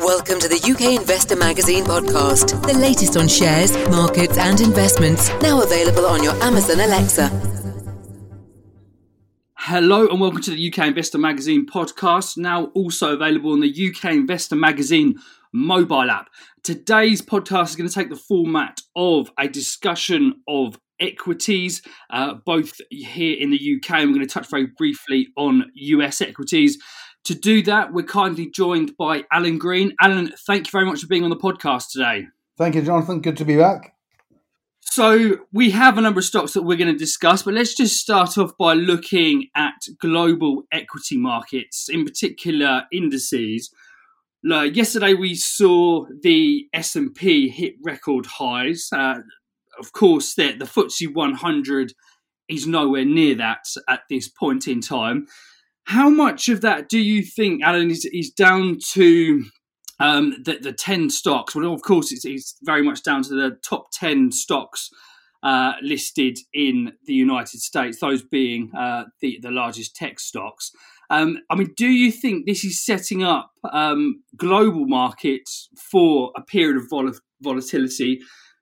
Welcome to the UK Investor Magazine podcast, the latest on shares, markets, and investments, now available on your Amazon Alexa. Hello and welcome to the UK Investor Magazine podcast, now also available on the UK Investor Magazine mobile app. Today's podcast is going to take the format of a discussion of equities, uh, both here in the UK, and we're going to touch very briefly on US equities. To do that, we're kindly joined by Alan Green. Alan, thank you very much for being on the podcast today. Thank you, Jonathan. Good to be back. So, we have a number of stocks that we're going to discuss, but let's just start off by looking at global equity markets, in particular indices. Like yesterday, we saw the S&P hit record highs. Uh, of course, the, the FTSE 100 is nowhere near that at this point in time. How much of that do you think, Alan, is, is down to um, the, the 10 stocks? Well, of course, it's, it's, very much down to the top 10 stocks uh, listed in the United States, those being uh, the, the largest tech stocks. Um, I mean, do you think this is setting up um, global markets for a period of vol- volatility?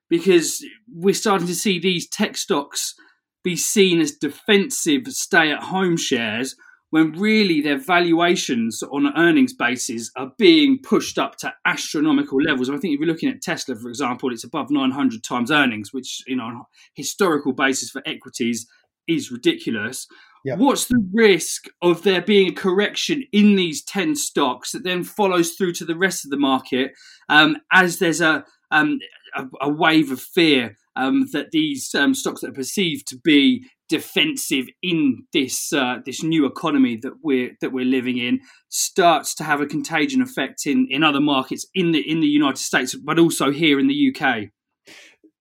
Because we're starting to see these tech stocks be seen as defensive stay at home shares when really their valuations on an earnings basis are being pushed up to astronomical levels. I think if you're looking at Tesla, for example, it's above 900 times earnings, which, you know, on a historical basis for equities is ridiculous. Yep. What's the risk of there being a correction in these 10 stocks that then follows through to the rest of the market um, as there's a, um, a, a, wave of fear um, that these um, stocks that are perceived to be defensive in this uh, this new economy that we're that we're living in starts to have a contagion effect in in other markets in the in the United States, but also here in the UK.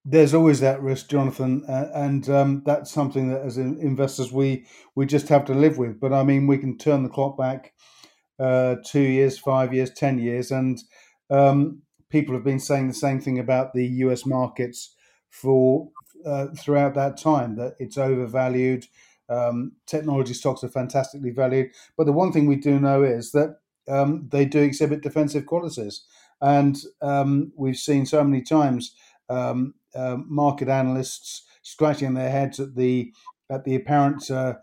There's always that risk, Jonathan, uh, and um, that's something that as investors we we just have to live with. But I mean, we can turn the clock back uh, two years, five years, ten years, and um, people have been saying the same thing about the U.S. markets for uh, throughout that time that it's overvalued. Um, technology stocks are fantastically valued, but the one thing we do know is that um, they do exhibit defensive qualities, and um, we've seen so many times um, uh, market analysts scratching their heads at the at the apparent uh,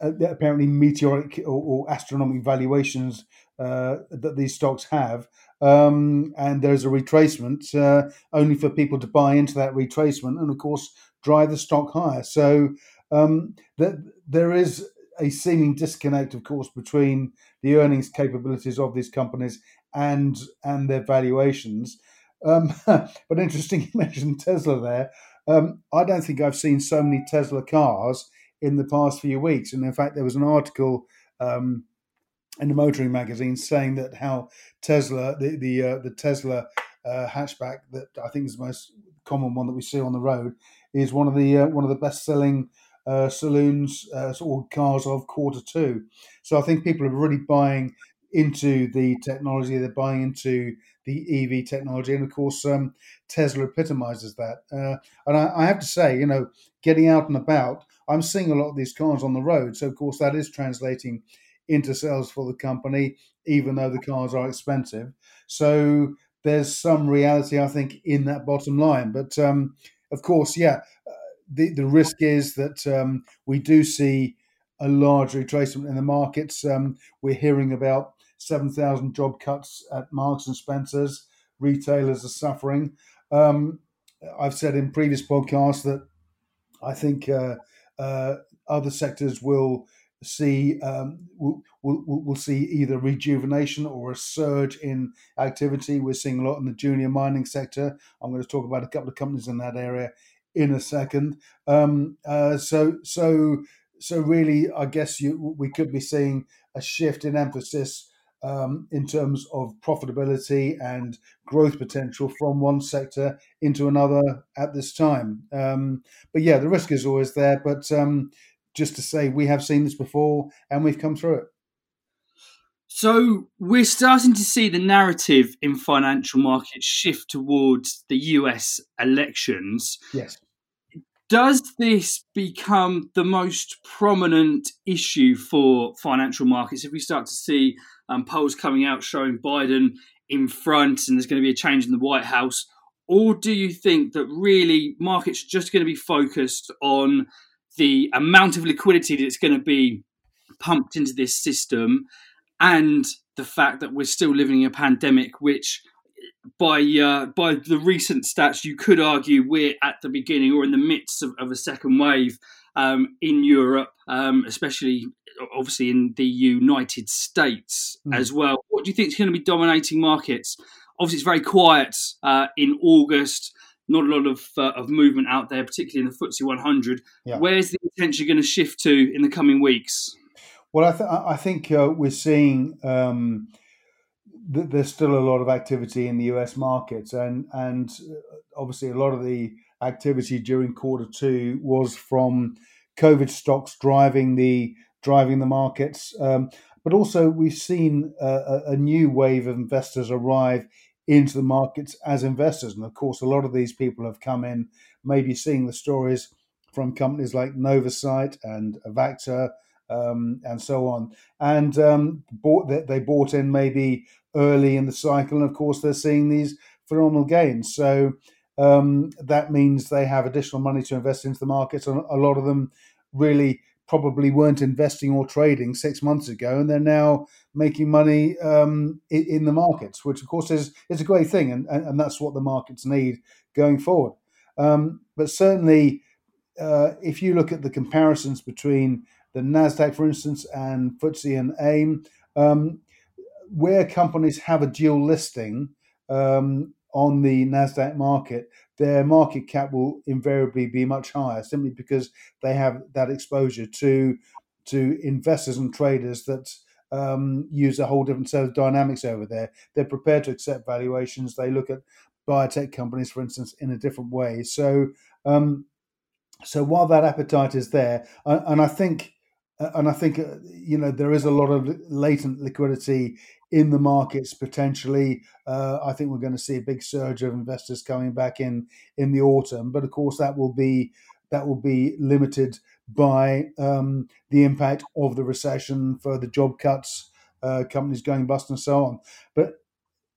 at the apparently meteoric or, or astronomical valuations uh, that these stocks have, um, and there's a retracement uh, only for people to buy into that retracement and of course drive the stock higher. So um, that there is a seeming disconnect of course between the earnings capabilities of these companies and and their valuations. Um, but interesting you mentioned tesla there. Um, i don't think i've seen so many tesla cars in the past few weeks. And in fact there was an article um, in the motoring magazine saying that how Tesla, the the, uh, the Tesla uh, hatchback that I think is the most common one that we see on the road, is one of the uh, one of the best selling uh, saloons uh, or cars of quarter two. So I think people are really buying into the technology. They're buying into the EV technology, and of course, um, Tesla epitomizes that. Uh, and I, I have to say, you know, getting out and about, I'm seeing a lot of these cars on the road. So of course, that is translating into sales for the company, even though the cars are expensive. So there's some reality, I think, in that bottom line. But um, of course, yeah, uh, the the risk is that um, we do see a large retracement in the markets. Um, we're hearing about seven thousand job cuts at Marks and Spencers. Retailers are suffering. Um, I've said in previous podcasts that I think uh, uh, other sectors will see um, we'll, we'll, we'll, see either rejuvenation or a surge in activity. We're seeing a lot in the junior mining sector. I'm going to talk about a couple of companies in that area in a second. Um, uh, so so so really, I guess you we could be seeing a shift in emphasis. Um, in terms of profitability and growth potential from one sector into another at this time. Um, but yeah, the risk is always there. But um, just to say we have seen this before and we've come through it. So we're starting to see the narrative in financial markets shift towards the US elections. Yes. Does this become the most prominent issue for financial markets if we start to see um, polls coming out showing Biden in front and there's going to be a change in the White House? Or do you think that really markets are just going to be focused on the amount of liquidity that's going to be pumped into this system and the fact that we're still living in a pandemic, which by uh, by the recent stats, you could argue we're at the beginning or in the midst of, of a second wave um, in Europe, um, especially obviously in the United States mm. as well. What do you think is going to be dominating markets? Obviously, it's very quiet uh, in August. Not a lot of uh, of movement out there, particularly in the FTSE 100. Yeah. Where's the attention going to shift to in the coming weeks? Well, I, th- I think uh, we're seeing um, th- there's still a lot of activity in the US markets, and and uh, obviously a lot of the activity during quarter two was from COVID stocks driving the driving the markets. Um, but also, we've seen a, a, new wave of investors arrive into the markets as investors, and of course, a lot of these people have come in, maybe seeing the stories from companies like Novacyt and Avacta um, and so on, and um, bought that they bought in maybe early in the cycle, and of course, they're seeing these phenomenal gains. So. Um, that means they have additional money to invest into the markets, and a lot of them really probably weren't investing or trading six months ago, and they're now making money um, in, in, the markets, which of course is is a great thing, and, and, and that's what the markets need going forward. Um, but certainly, uh, if you look at the comparisons between the Nasdaq, for instance, and FTSE and AIM, um, where companies have a dual listing um, on the Nasdaq market, their market cap will invariably be much higher simply because they have that exposure to to investors and traders that um, use a whole different set of dynamics over there. They're prepared to accept valuations. They look at biotech companies, for instance, in a different way. So, um, so while that appetite is there, and I think, and I think, uh, you know, there is a lot of latent liquidity in the markets potentially. Uh, I think we're going to see a big surge of investors coming back in in the autumn, but of course that will be that will be limited by um, the impact of the recession, further job cuts, uh, companies going bust, and so on. But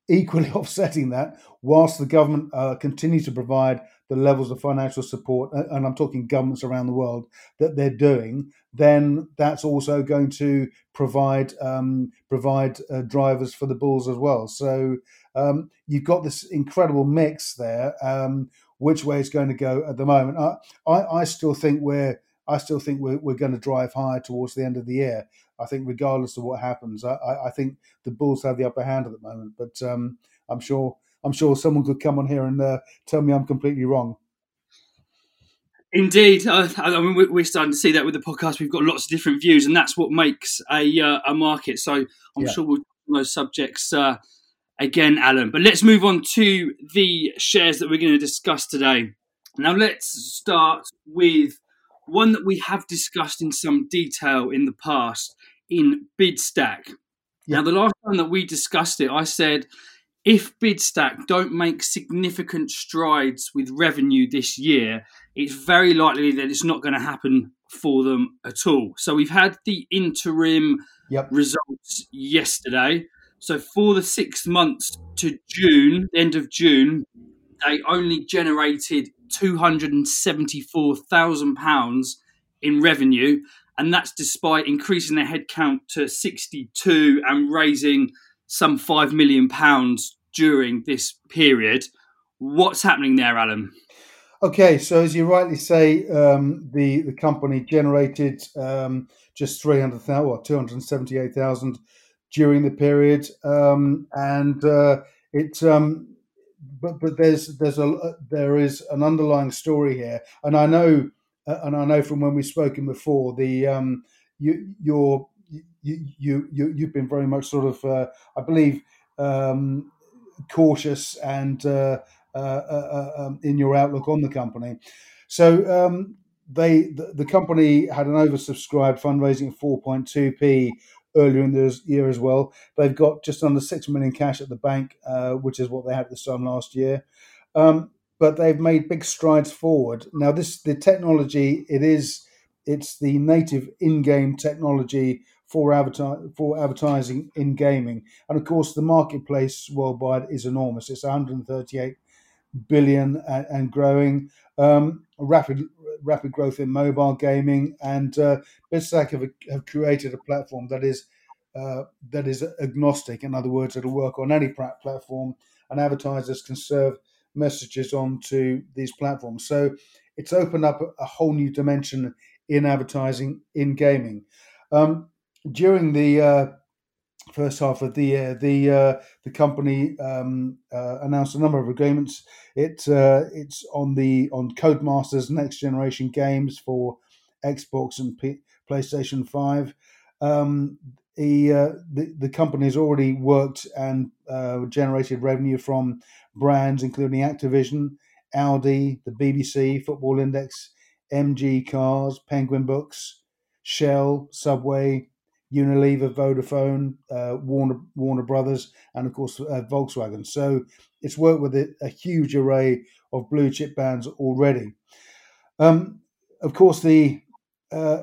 equally offsetting that, whilst the government uh, continue to provide the levels of financial support, and I'm talking governments around the world that they're doing, then that's also going to provide um, provide uh, drivers for the bulls as well. So um, you've got this incredible mix there. Um, which way it's going to go at the moment? I, I, I still think we're I still think we're, we're going to drive higher towards the end of the year. I think regardless of what happens, I, I think the Bulls have the upper hand at the moment. But um, I'm sure I'm sure someone could come on here and uh, tell me I'm completely wrong. Indeed, uh, I mean we're starting to see that with the podcast. We've got lots of different views, and that's what makes a uh, a market. So I'm yeah. sure we'll those subjects uh, again, Alan. But let's move on to the shares that we're going to discuss today. Now let's start with one that we have discussed in some detail in the past in BidStack. Yeah. Now, the last time that we discussed it, I said if BidStack don't make significant strides with revenue this year, it's very likely that it's not going to happen for them at all. So we've had the interim yep. results yesterday. So for the six months to June, end of June, they only generated £274,000 in revenue. And that's despite increasing their headcount to 62 and raising some £5 million during this period. What's happening there, Alan? Okay, so as you rightly say, um, the the company generated um, just three hundred thousand two hundred seventy eight thousand during the period, um, and uh, it um, but but there's there's a there is an underlying story here, and I know uh, and I know from when we've spoken before the um, you you're you you you you've been very much sort of uh, I believe um, cautious and uh, uh, uh, uh um, in your outlook on the company. So um, they the, the, company had an oversubscribed fundraising of 4.2p earlier in the year as well. They've got just under six million cash at the bank, uh, which is what they had at this time last year. Um, but they've made big strides forward. Now, this the technology it is it's the native in-game technology for, adverti- for advertising in gaming. And of course, the marketplace worldwide is enormous. It's 138 billion and, and growing. Um, rapid rapid growth in mobile gaming, and uh, Bidstack have, have created a platform that is uh, that is agnostic. In other words, it'll work on any platform, and advertisers can serve messages onto these platforms. So it's opened up a whole new dimension in advertising in gaming. Um, during the uh, first half of the year, the uh, the company um, uh, announced a number of agreements. It uh, it's on the on Codemasters next generation games for Xbox and P- PlayStation Five. Um, he, uh, the the company has already worked and uh, generated revenue from brands including Activision, Audi, the BBC, Football Index, MG Cars, Penguin Books, Shell, Subway, Unilever, Vodafone, uh, Warner Warner Brothers, and of course uh, Volkswagen. So it's worked with a, a, huge array of blue chip brands already. Um, of course, the, uh,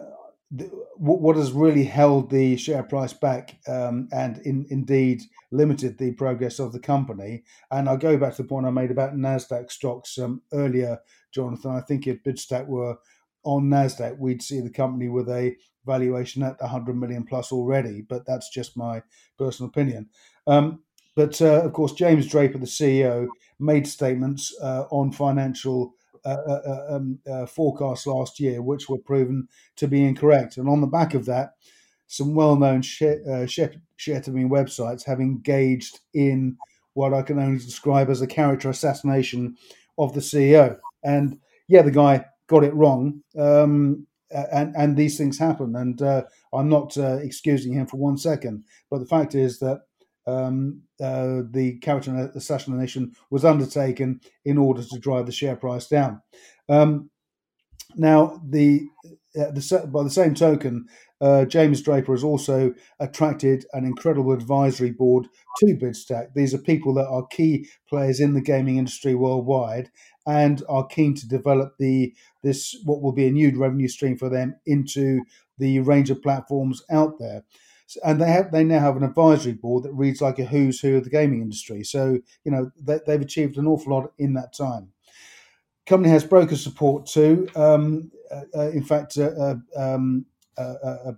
the, what has really held the share price back um, and in, indeed limited the progress of the company. And I'll go back to the point I made about Nasdaq stocks um, earlier, Jonathan. I think if Bidstack were on Nasdaq, we'd see the company with a valuation at 100 million plus already, but that's just my personal opinion. Um, but uh, of course, James Draper, the CEO, made statements uh, on financial uh, uh, uh um, uh, forecasts last year, which were proven to be incorrect. And on the back of that, some well-known share, share, websites have engaged in what I can only describe as a character assassination of the CEO. And yeah, the guy got it wrong. Um, and and these things happen. And uh, I'm not uh, excusing him for one second, but the fact is that um, uh, the character assassination was undertaken in order to drive the share price down. Um, now, the, uh, the, by the same token, uh, James Draper has also attracted an incredible advisory board to Bidstack. These are people that are key players in the gaming industry worldwide and are keen to develop the this what will be a new revenue stream for them into the range of platforms out there. And they have they now have an advisory board that reads like a who's who of the gaming industry. So you know they, have achieved an awful lot in that time. Company has broker support too. Um, uh, uh in fact, uh, uh um, uh,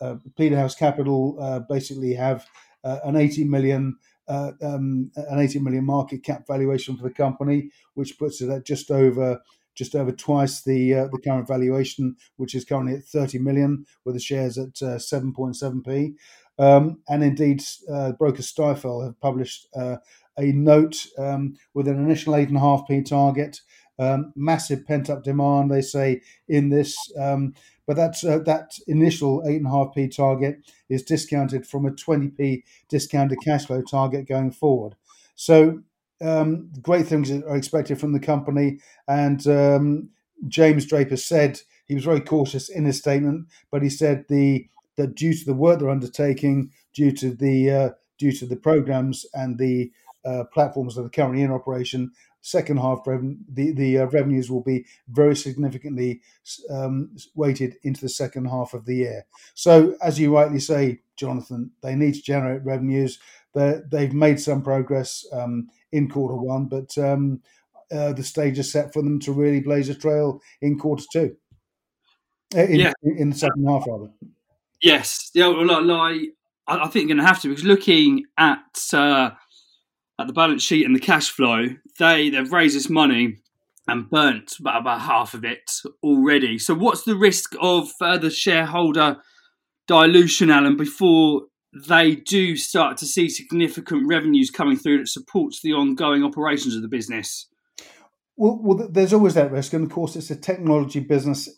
uh, Peterhouse Capital basically have an 80 million uh, um, an 80 million market cap valuation for the company, which puts it at just over just over twice the uh, the current valuation, which is currently at 30 million, with the shares at 7.7p. Uh, um, and indeed, uh, broker Stifel have published uh, a note um, with an initial 8.5p target. Um, massive pent up demand, they say, in this. Um, but that's uh, that initial 8.5p target is discounted from a 20p discounted cash flow target going forward. So um, great things are expected from the company. And um, James Draper said he was very cautious in his statement, but he said the that due to the work they're undertaking, due to the uh, due to the programs and the uh, platforms that are currently in operation, second half the the uh, revenues will be very significantly um, weighted into the second half of the year. So, as you rightly say, Jonathan, they need to generate revenues. they they've made some progress um, in quarter one, but um, uh, the stage is set for them to really blaze a trail in quarter two. Uh, in, yeah. in the second half, rather. Yes, yeah. Well, like, I think you're going to have to because looking at uh, at the balance sheet and the cash flow, they they've raised this money and burnt about, about half of it already. So what's the risk of further shareholder dilution, Alan, before they do start to see significant revenues coming through that supports the ongoing operations of the business? Well, well, there's always that risk, and of course, it's a technology business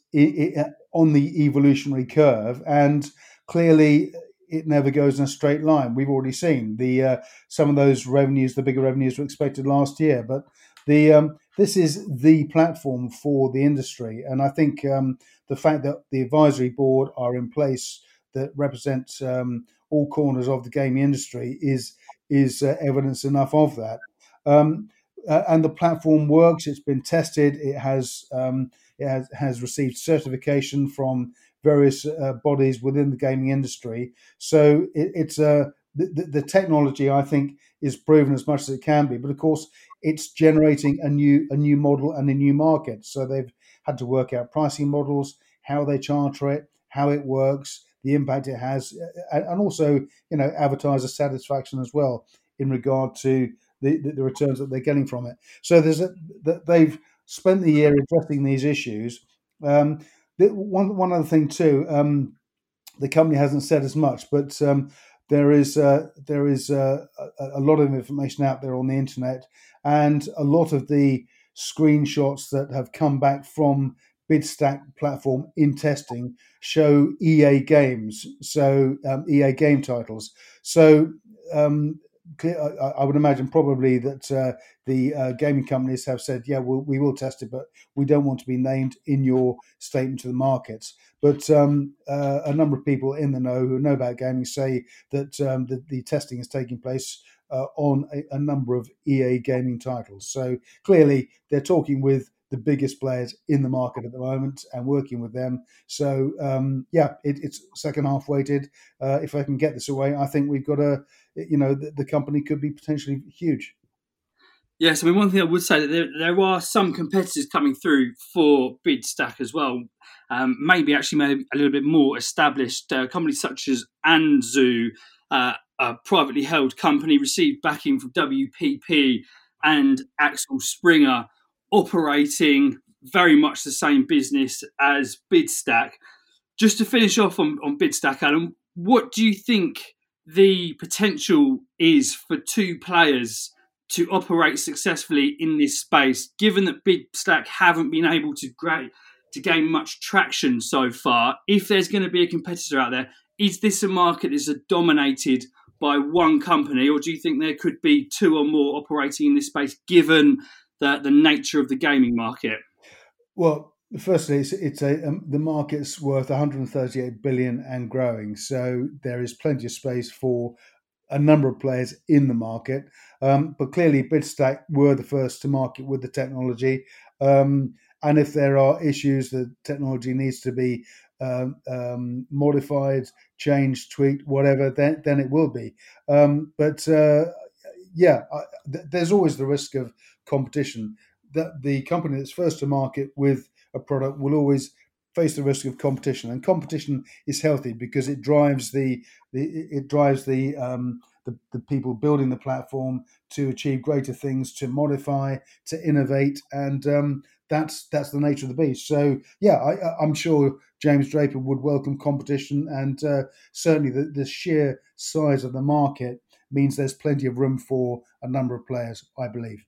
on the evolutionary curve, and clearly, it never goes in a straight line. We've already seen the uh, some of those revenues, the bigger revenues were expected last year, but the um, this is the platform for the industry, and I think um, the fact that the advisory board are in place that represent um, all corners of the gaming industry is is uh, evidence enough of that. Um, uh, and the platform works. It's been tested. It has um, it has, has received certification from various uh, bodies within the gaming industry. So it, it's a uh, the, the, technology I think is proven as much as it can be, but of course it's generating a new a new model and a new market. So they've had to work out pricing models, how they charge for it, how it works, the impact it has, and also you know advertiser satisfaction as well in regard to the, the returns that they're getting from it. So there's a, they've spent the year addressing these issues. Um, one one other thing too, um, the company hasn't said as much, but um, there is uh, there is uh, a, a, lot of information out there on the internet, and a lot of the screenshots that have come back from BidStack platform in testing show EA games, so um, EA game titles. So um, I would imagine probably that uh, the uh, gaming companies have said, yeah, we'll, we will test it, but we don't want to be named in your statement to the markets. But um, uh, a number of people in the know who know about gaming say that um, the, the, testing is taking place uh, on a, a, number of EA gaming titles. So clearly, they're talking with the biggest players in the market at the moment and working with them. So um, yeah, it, it's second half weighted. Uh, if I can get this away, I think we've got a you know the, the company could be potentially huge. Yes, I mean one thing I would say that there, there are some competitors coming through for BidStack as well. Um, maybe actually maybe a little bit more established uh, companies such as Anzu, uh, a privately held company, received backing from WPP and Axel Springer operating very much the same business as Bidstack. Just to finish off on, on Bidstack, Alan, what do you think the potential is for two players to operate successfully in this space, given that Bidstack haven't been able to great to gain much traction so far? If there's going to be a competitor out there, is this a market that's dominated by one company, or do you think there could be two or more operating in this space, given the, the nature of the gaming market? Well, firstly, it's, it's a um, the market's worth 138 billion and growing, so there is plenty of space for a number of players in the market. Um, but clearly, Bidstack were the first to market with the technology. Um, and if there are issues, the technology needs to be um, um, modified, changed, tweaked, whatever, then then it will be. Um, but uh, yeah, I, th- there's always the risk of competition. That the company that's first to market with a product will always face the risk of competition, and competition is healthy because it drives the, the it drives the, um, the the people building the platform to achieve greater things, to modify, to innovate, and um, that's that's the nature of the beast. So yeah, I, am sure James Draper would welcome competition, and uh, certainly the, the sheer size of the market means there's plenty of room for a number of players. I believe.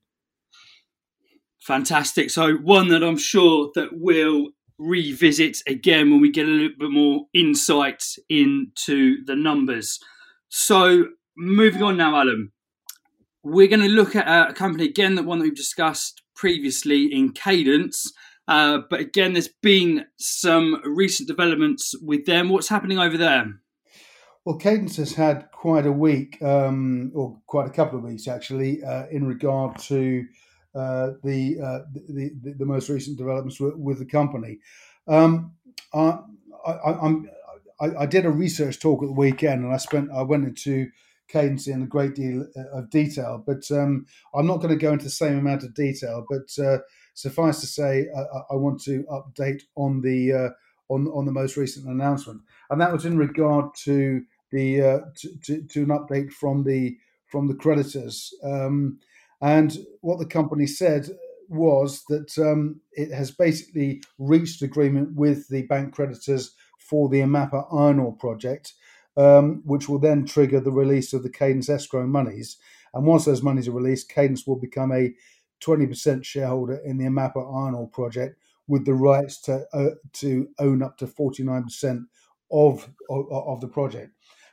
Fantastic. So one that I'm sure that we'll revisit again when we get a little bit more insight into the numbers. So moving on now, Alan, we're going to look at a company again, that one that we've discussed previously in Cadence. Uh, but again, there's been some recent developments with them. What's happening over there? Well, Cadence has had quite a week, um, or quite a couple of weeks actually, uh, in regard to uh, the, uh, the, the, the most recent developments with, with the company. Um, I, I, I, I, did a research talk at the weekend, and I spent I went into cadence in a great deal uh, of detail, but um, I'm not going to go into the same amount of detail. But uh, suffice to say, I, I, want to update on the uh, on on the most recent announcement, and that was in regard to the uh, to, to, to, an update from the from the creditors. Um, and what the company said was that um, it has basically reached agreement with the bank creditors for the Amapa iron ore project, um, which will then trigger the release of the Cadence escrow monies. And once those monies are released, Cadence will become a 20% shareholder in the Amapa iron ore project with the rights to uh, to own up to 49% of, of, of the project.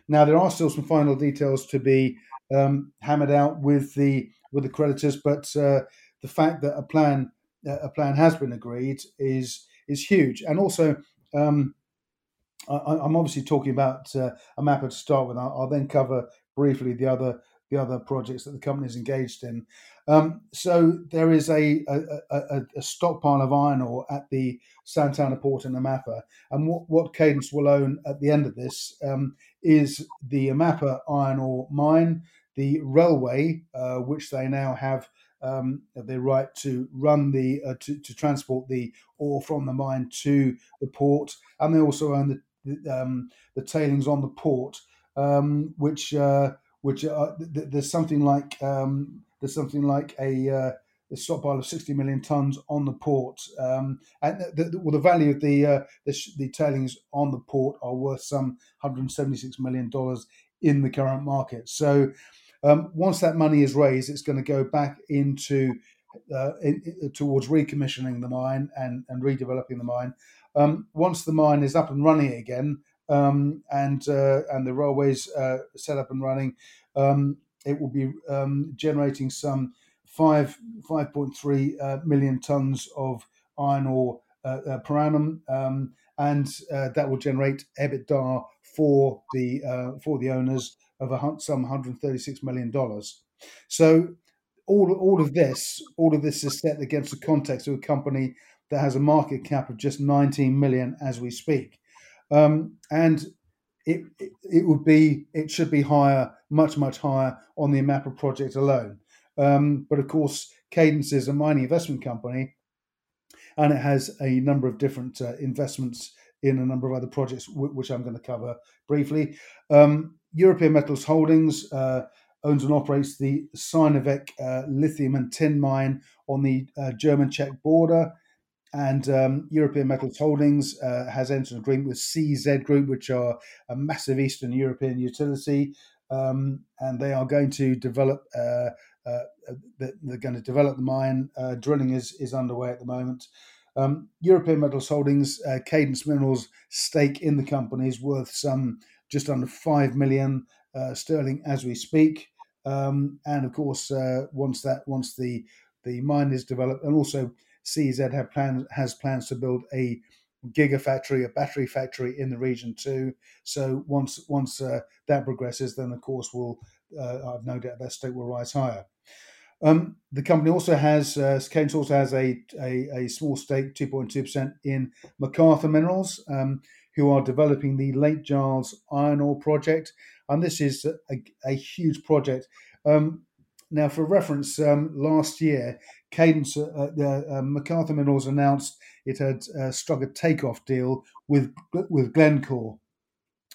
Now there are still some final details to be um, hammered out with the with the creditors. But uh, the fact that a plan uh, a plan has been agreed is is huge, and also. Um, I, am obviously talking about uh, Amapa to start with. I'll, I'll, then cover briefly the other the other projects that the company is engaged in. Um, so there is a, a, a, a, stockpile of iron ore at the Santana port in Amapa, and what, what Cadence will own at the end of this um, is the Amapa iron ore mine, the railway, uh, which they now have um, the right to run the uh, to, to transport the ore from the mine to the port, and they also own the the, um, the tailings on the port, um, which uh, which uh, th- there's something like um, there's something like a, uh, a stockpile of 60 million tons on the port, um, and the, the, well, the value of the, uh, the, the tailings on the port are worth some 176 million dollars in the current market. So um, once that money is raised, it's going to go back into uh, in, in, towards recommissioning the mine and, and redeveloping the mine. Um, once the mine is up and running again, um, and uh, and the railways uh, set up and running, um, it will be um, generating some five five point three uh, million tons of iron ore uh, uh, per annum, um, and that will generate EBITDA for the for the owners of a, some 136 million dollars. So all all of this all of this is set against the context of a company that has a market cap of just 19 million as we speak, um, and it, it, would be it should be higher, much much higher on the Amapa project alone. Um, but of course, Cadence is a mining investment company, and it has a number of different uh, investments in a number of other projects, w- which I'm going to cover briefly. Um, European Metals Holdings uh, owns and operates the Cinovec uh, lithium and tin mine on the uh, German Czech border. And um, European Metals Holdings uh, has entered an agreement with CZ Group, which are a massive Eastern European utility. Um, and they are going to develop. Uh, uh, they're going to develop the mine. drilling is is underway at the moment. Um, European Metals Holdings, Cadence Minerals stake in the company is worth some just under 5 million uh, sterling as we speak. Um, and of course, uh, once that once the the mine is developed, and also CZ have plans has plans to build a gigafactory, a battery factory in the region too. So once once uh, that progresses, then of course will uh, I've no doubt that stake will rise higher. Um, the company also has uh, Cadence also has a, a, a small stake, two point two percent in Macarthur Minerals. Um, who are developing the Lake Giles iron ore project. And this is a, a huge project. Um, now, for reference, um, last year, Cadence, uh, uh, um, Macarthur Minerals announced it had uh, struck a takeoff deal with with Glencore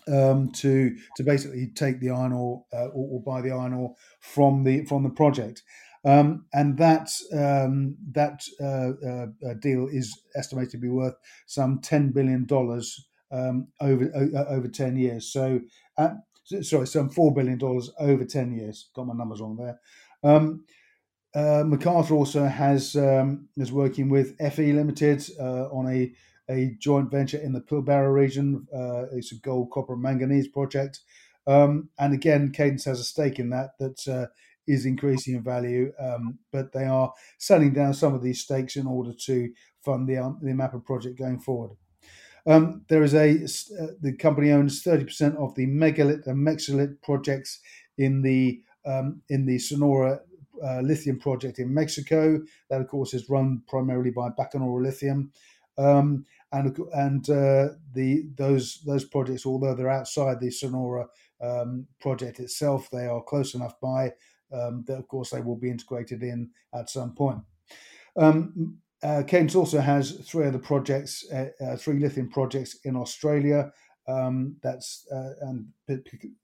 um, to to basically take the iron ore uh, or, or, buy the iron ore from the from the project. Um, and that um, that uh, uh, deal is estimated to be worth some ten billion dollars um, over over ten years. So, uh, sorry, some four billion dollars over ten years. Got my numbers wrong there. Um, uh, Macarthur also has um, is working with FE Limited uh, on a a joint venture in the Pilbara region. Uh, it's a gold, copper, and manganese project, um, and again, Cadence has a stake in that that uh, is increasing in value. Um, but they are selling down some of these stakes in order to fund the um, the Amapa project going forward. Um, there is a uh, the company owns thirty percent of the megalith and mexolith projects in the um, in the Sonora uh, lithium project in Mexico. That of course is run primarily by Bacanora Lithium, um, and and uh, the those those projects, although they're outside the Sonora um, project itself, they are close enough by um, that of course they will be integrated in at some point. Um, uh, Cadence also has three other projects, uh, uh, three lithium projects in Australia. Um, that's uh, and the,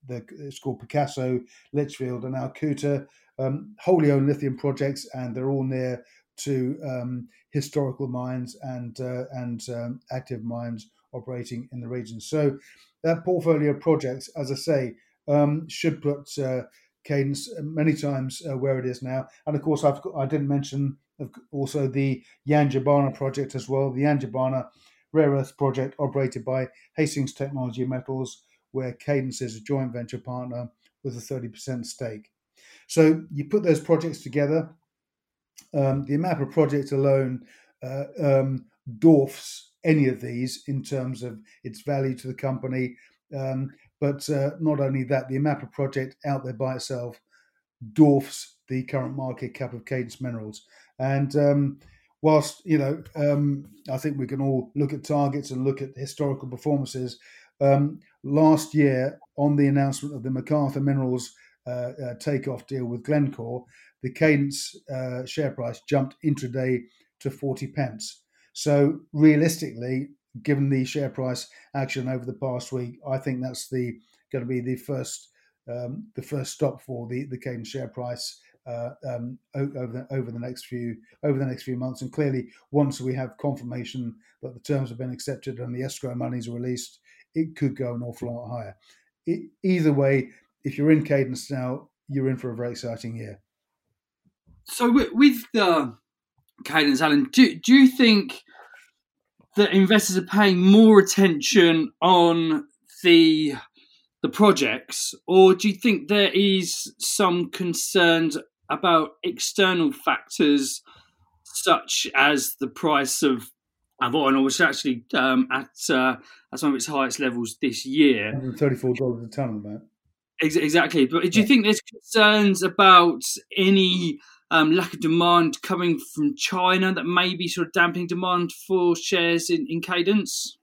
it's called Picasso, Litchfield, and Alcoota, um, wholly owned lithium projects, and they're all near to um, historical mines and uh, and um, active mines operating in the region. So that portfolio of projects, as I say, um, should put uh, Cadence many times where it is now. And of course, I've I didn't mention also the Yangibana project as well, the Yangibana rare earth project operated by Hastings Technology Metals, where Cadence is a joint venture partner with a 30% stake. So you put those projects together. Um, the Amapa project alone uh, um, dwarfs any of these in terms of its value to the company. Um, but uh, not only that, the Amapa project out there by itself dwarfs the current market cap of Cadence Minerals. And um, whilst you know, um, I think we can all look at targets and look at historical performances. Um, last year, on the announcement of the Macarthur Minerals uh, uh, takeoff deal with Glencore, the Cadence uh, share price jumped intraday to 40 pence. So realistically, given the share price action over the past week, I think that's the going to be the first um, the first stop for the the Cadence share price uh, um, over the, over the next few over the next few months. And clearly, once we have confirmation that the terms have been accepted and the escrow monies are released, it could go an awful lot higher. It, either way, if you're in Cadence now, you're in for a very exciting year. So with, with the Cadence, Alan, do do you think that investors are paying more attention on the the projects, or do you think there is some concerns about external factors such as the price of of oil, which is actually um, at uh, at some of its highest levels this year, thirty-four dollars a ton, about. Exactly, but do you think there's concerns about any um, lack of demand coming from China that may be sort of damping demand for shares in, in Cadence?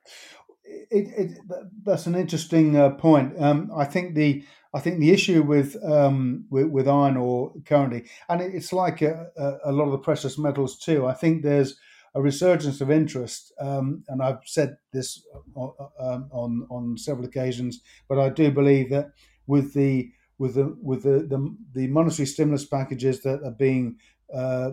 It, it, that's an interesting uh, point. Um, I think the I think the issue with um, with, with, iron ore currently, and it's like a, a, lot of the precious metals too. I think there's a resurgence of interest, um, and I've said this on, um, on, on several occasions, but I do believe that with the with the with the, the, the monetary stimulus packages that are being uh,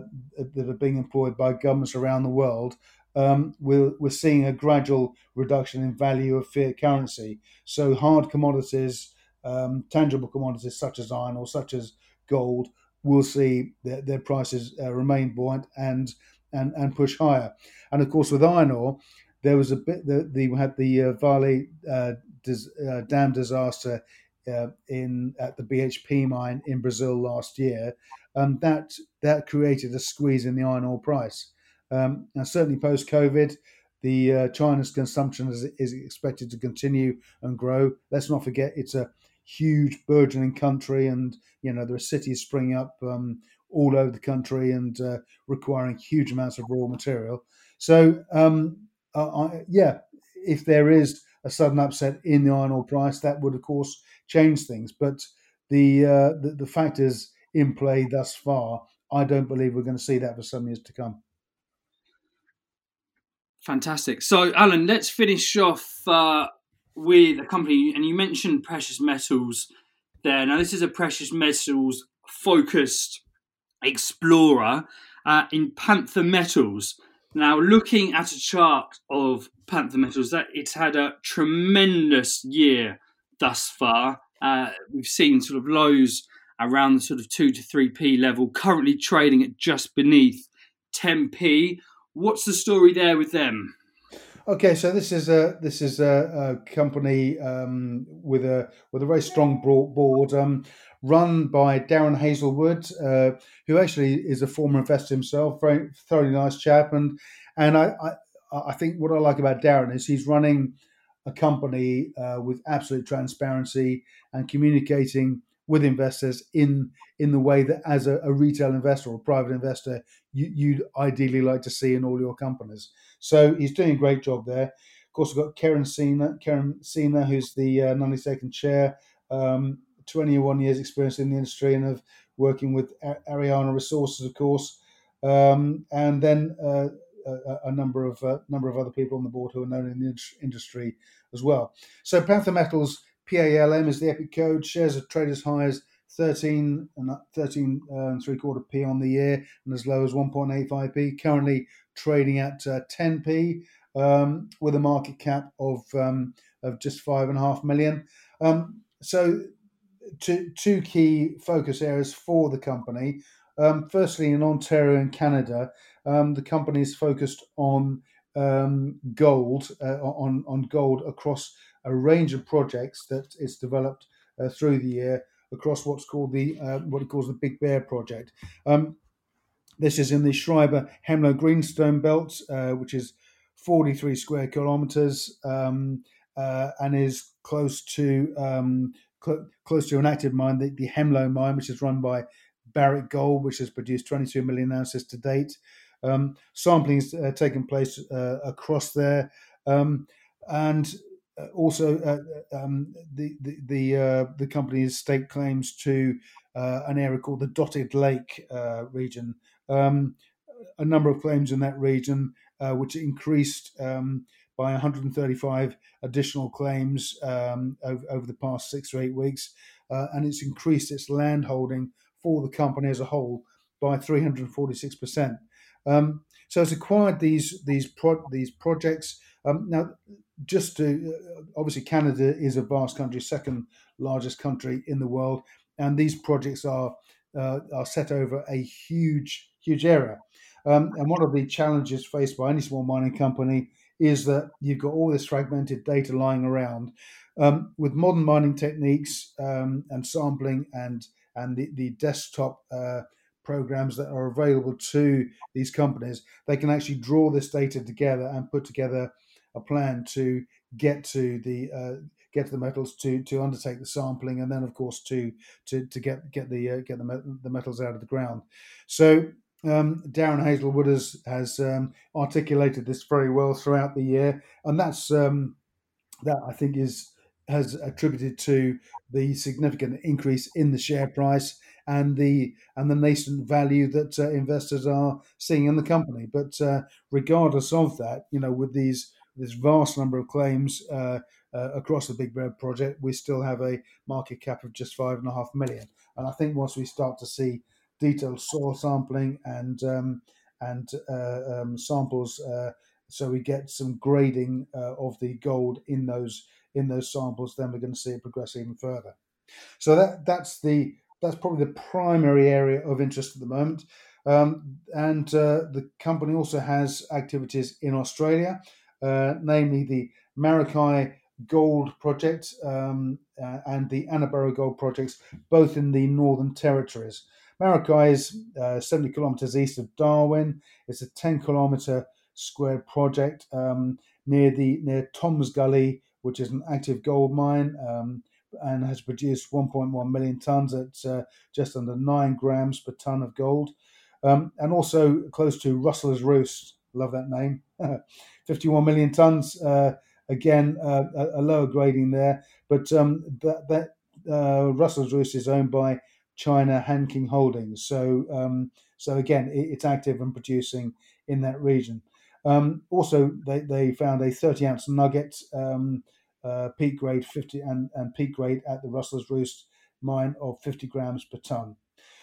that are being employed by governments around the world, um, we're, we're seeing a gradual reduction in value of fiat currency. So hard commodities, um, tangible commodities such as iron or such as gold, will see their, their prices uh, remain buoyant and, and and push higher. And of course, with iron ore, there was a bit the, the we had the uh, Vale uh, dis, uh, dam disaster uh, in at the BHP mine in Brazil last year, and that that created a squeeze in the iron ore price. Um, and certainly post COVID, the uh, China's consumption is, is, expected to continue and grow. Let's not forget it's a huge burgeoning country, and you know there are cities springing up um, all over the country and uh, requiring huge amounts of raw material. So um, I, yeah, if there is a sudden upset in the iron ore price, that would of course change things. But the uh, the, the factors in play thus far, I don't believe we're going to see that for some years to come. Fantastic. So, Alan, let's finish off uh, with a company, and you mentioned precious metals there. Now, this is a precious metals focused explorer uh, in Panther Metals. Now, looking at a chart of Panther Metals, that it's had a tremendous year thus far. Uh, we've seen sort of lows around the sort of two to three p level, currently trading at just beneath 10p. What's the story there with them? Okay, so this is a this is a, a company um, with a with a very strong board, um, run by Darren Hazelwood, uh, who actually is a former investor himself. Very thoroughly nice chap, and and I, I, I think what I like about Darren is he's running a company uh, with absolute transparency and communicating with investors in in the way that as a, a retail investor or private investor you, would ideally like to see in all your companies. So he's doing a great job there. Of course, we've got Kerim Sener, Kerim Sener, who's the uh, non-executive chair, um, 21 years experience in the industry and of working with Ariana Resources, of course, um, and then uh, a, a, number of uh, number of other people on the board who are known in the industry as well. So Panther Metals PALM is the EPIC code. Shares are traded as high as 13 and 13 uh, and three quarter p on the year and as low as 1.85p. Currently trading at uh, 10p um, with a market cap of um, of just five and a half million. Um, so, two, two key focus areas for the company. Um, firstly, in Ontario and Canada, um, the company is focused on um, gold uh, on on gold across a range of projects that it's developed uh, through the year across what's called the uh, what it calls the Big Bear project. Um, this is in the Schreiber Hemlo Greenstone Belt, uh, which is 43 square kilometers um, uh, and is close to um, cl- close to an active mine, the, the Hemlo mine, which is run by Barrick Gold, which has produced 22 million ounces to date. Um, sampling has uh, place uh, across there, um, and uh, also uh, um, the the the, uh, the company has staked claims to uh, an area called the Dotted Lake region. Um, a number of claims in that region, which increased um, by 135 additional claims um, over, over, the past six or eight weeks, and it's increased its land holding for the company as a whole by 346 percent. Um, so it's acquired these these pro- these projects. Um, now, just to uh, obviously, Canada is a vast country, second largest country in the world, and these projects are uh, are set over a huge huge area. Um, and one of the challenges faced by any small mining company is that you've got all this fragmented data lying around. Um, with modern mining techniques um, and sampling and and the, the desktop uh, programs that are available to these companies, they can actually draw this data together and put together a plan to get to the uh, get to the metals to to undertake the sampling and then of course to to to get get the uh, get the, the metals out of the ground. So um, Darren Hazelwood has has um, articulated this very well throughout the year, and that's um, that I think is has attributed to the significant increase in the share price and the and the nascent value that uh, investors are seeing in the company. But uh, regardless of that, you know, with these this vast number of claims uh, uh across the Big Red project, we still have a market cap of just five and a half million. And I think once we start to see detailed soil sampling and um, and uh, um, samples, uh, so we get some grading of the gold in those in those samples, then we're going to see it progress even further. So that that's the that's probably the primary area of interest at the moment. Um, and uh, the company also has activities in Australia, uh, namely the Marrakai Gold Project um, uh, and the Annaburroo Gold Projects, both in the Northern Territories. Marrakai is uh, 70 kilometres east of Darwin. It's a 10 kilometre square project um, near the near Toms Gully, which is an active gold mine. Um, and has produced 1.1 million tons at uh, just under nine grams per ton of gold. Um, and also close to Rustler's Roost, love that name, 51 million tons. Uh, again, uh, a, a, lower grading there, but um, that, that uh, Rustler's Roost is owned by China Hanking Holdings. So, um, so again, it, it's active and producing in that region. Um, also, they, they found a 30 ounce nugget um, uh, peak grade 50 and, and peak grade at the Rustler's Roost mine of 50 grams per ton.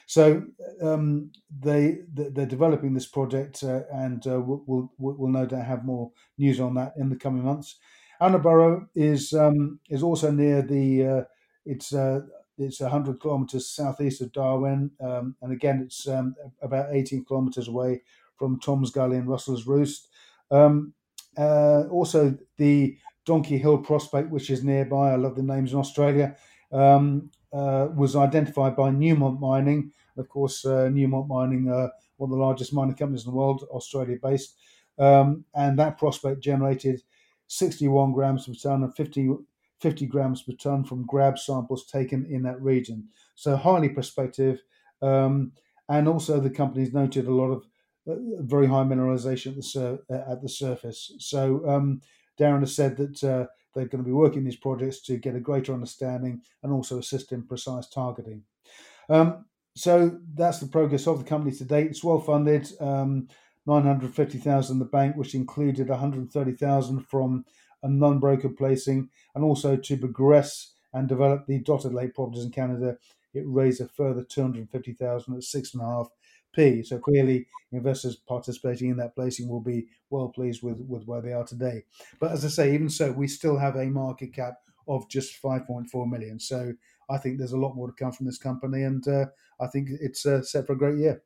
So um, they they're developing this project, uh, and uh, we'll, we'll, we'll no doubt have more news on that in the coming months. Annaburroo is um, is also near the uh, it's uh, it's 100 kilometers southeast of Darwin, um, and again it's um, about 18 kilometers away from Tom's Gully and Rustler's Roost. Um, uh, also, the Donkey Hill Prospect, which is nearby. I love the names in Australia. Um, uh, was identified by Newmont Mining. Of course, uh, Newmont Mining, one of the largest mining companies in the world, Australia based. Um, and that prospect generated 61 grams per ton and 50, 50 grams per ton from grab samples taken in that region. So, highly prospective. Um, and also, the company's noted a lot of uh, very high mineralization at the, sur- at the surface. So, um, Darren has said that uh, they're going to be working these projects to get a greater understanding and also assist in precise targeting. Um, so that's the progress of the company to date. It's well funded, um, 950,000 in the bank, which included 130,000 from a non-broker placing, and also to progress and develop the dotted lake properties in Canada. It raised a further 250,000 at six and a half P. So clearly, investors participating in that placing will be well pleased with, with where they are today. But as I say, even so, we still have a market cap of just 5.4 million. So I think there's a lot more to come from this company, and uh, I think it's uh, set for a great year.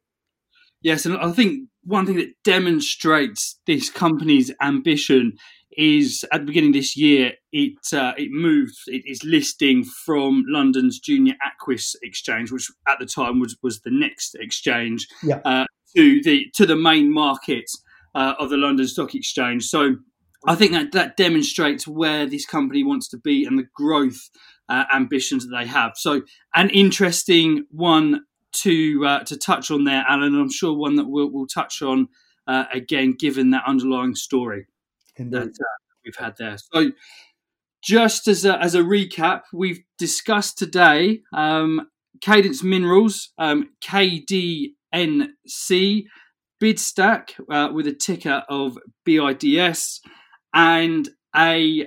Yes, and I think one thing that demonstrates this company's ambition is at the beginning of this year, it uh, it moved it is listing from London's Junior Aquis Exchange, which at the time was was the next exchange, yeah. uh, to the to the main market uh, of the London Stock Exchange. So I think that that demonstrates where this company wants to be and the growth uh, ambitions that they have. So, an interesting one to uh, to touch on there, Alan. I'm sure one that we'll, we'll touch on uh, again, given that underlying story Indeed. that uh, we've had there. So, just as a, as a recap, we've discussed today um, Cadence Minerals, um, KDNC, Bidstack uh, with a ticker of BIDS, and a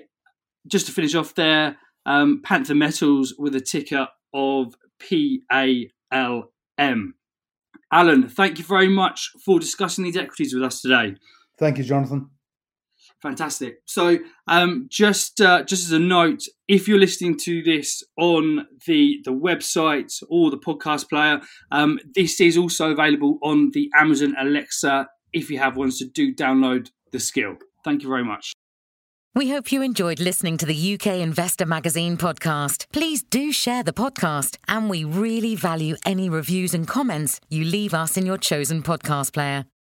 just to finish off there, um, Panther Metals with a ticker of PALM. Alan, thank you very much for discussing these equities with us today. Thank you, Jonathan. Fantastic. So, um, just uh, just as a note, if you're listening to this on the the website or the podcast player, um, this is also available on the Amazon Alexa. If you have one, so do download the skill. Thank you very much. We hope you enjoyed listening to the UK Investor Magazine podcast. Please do share the podcast, and we really value any reviews and comments you leave us in your chosen podcast player.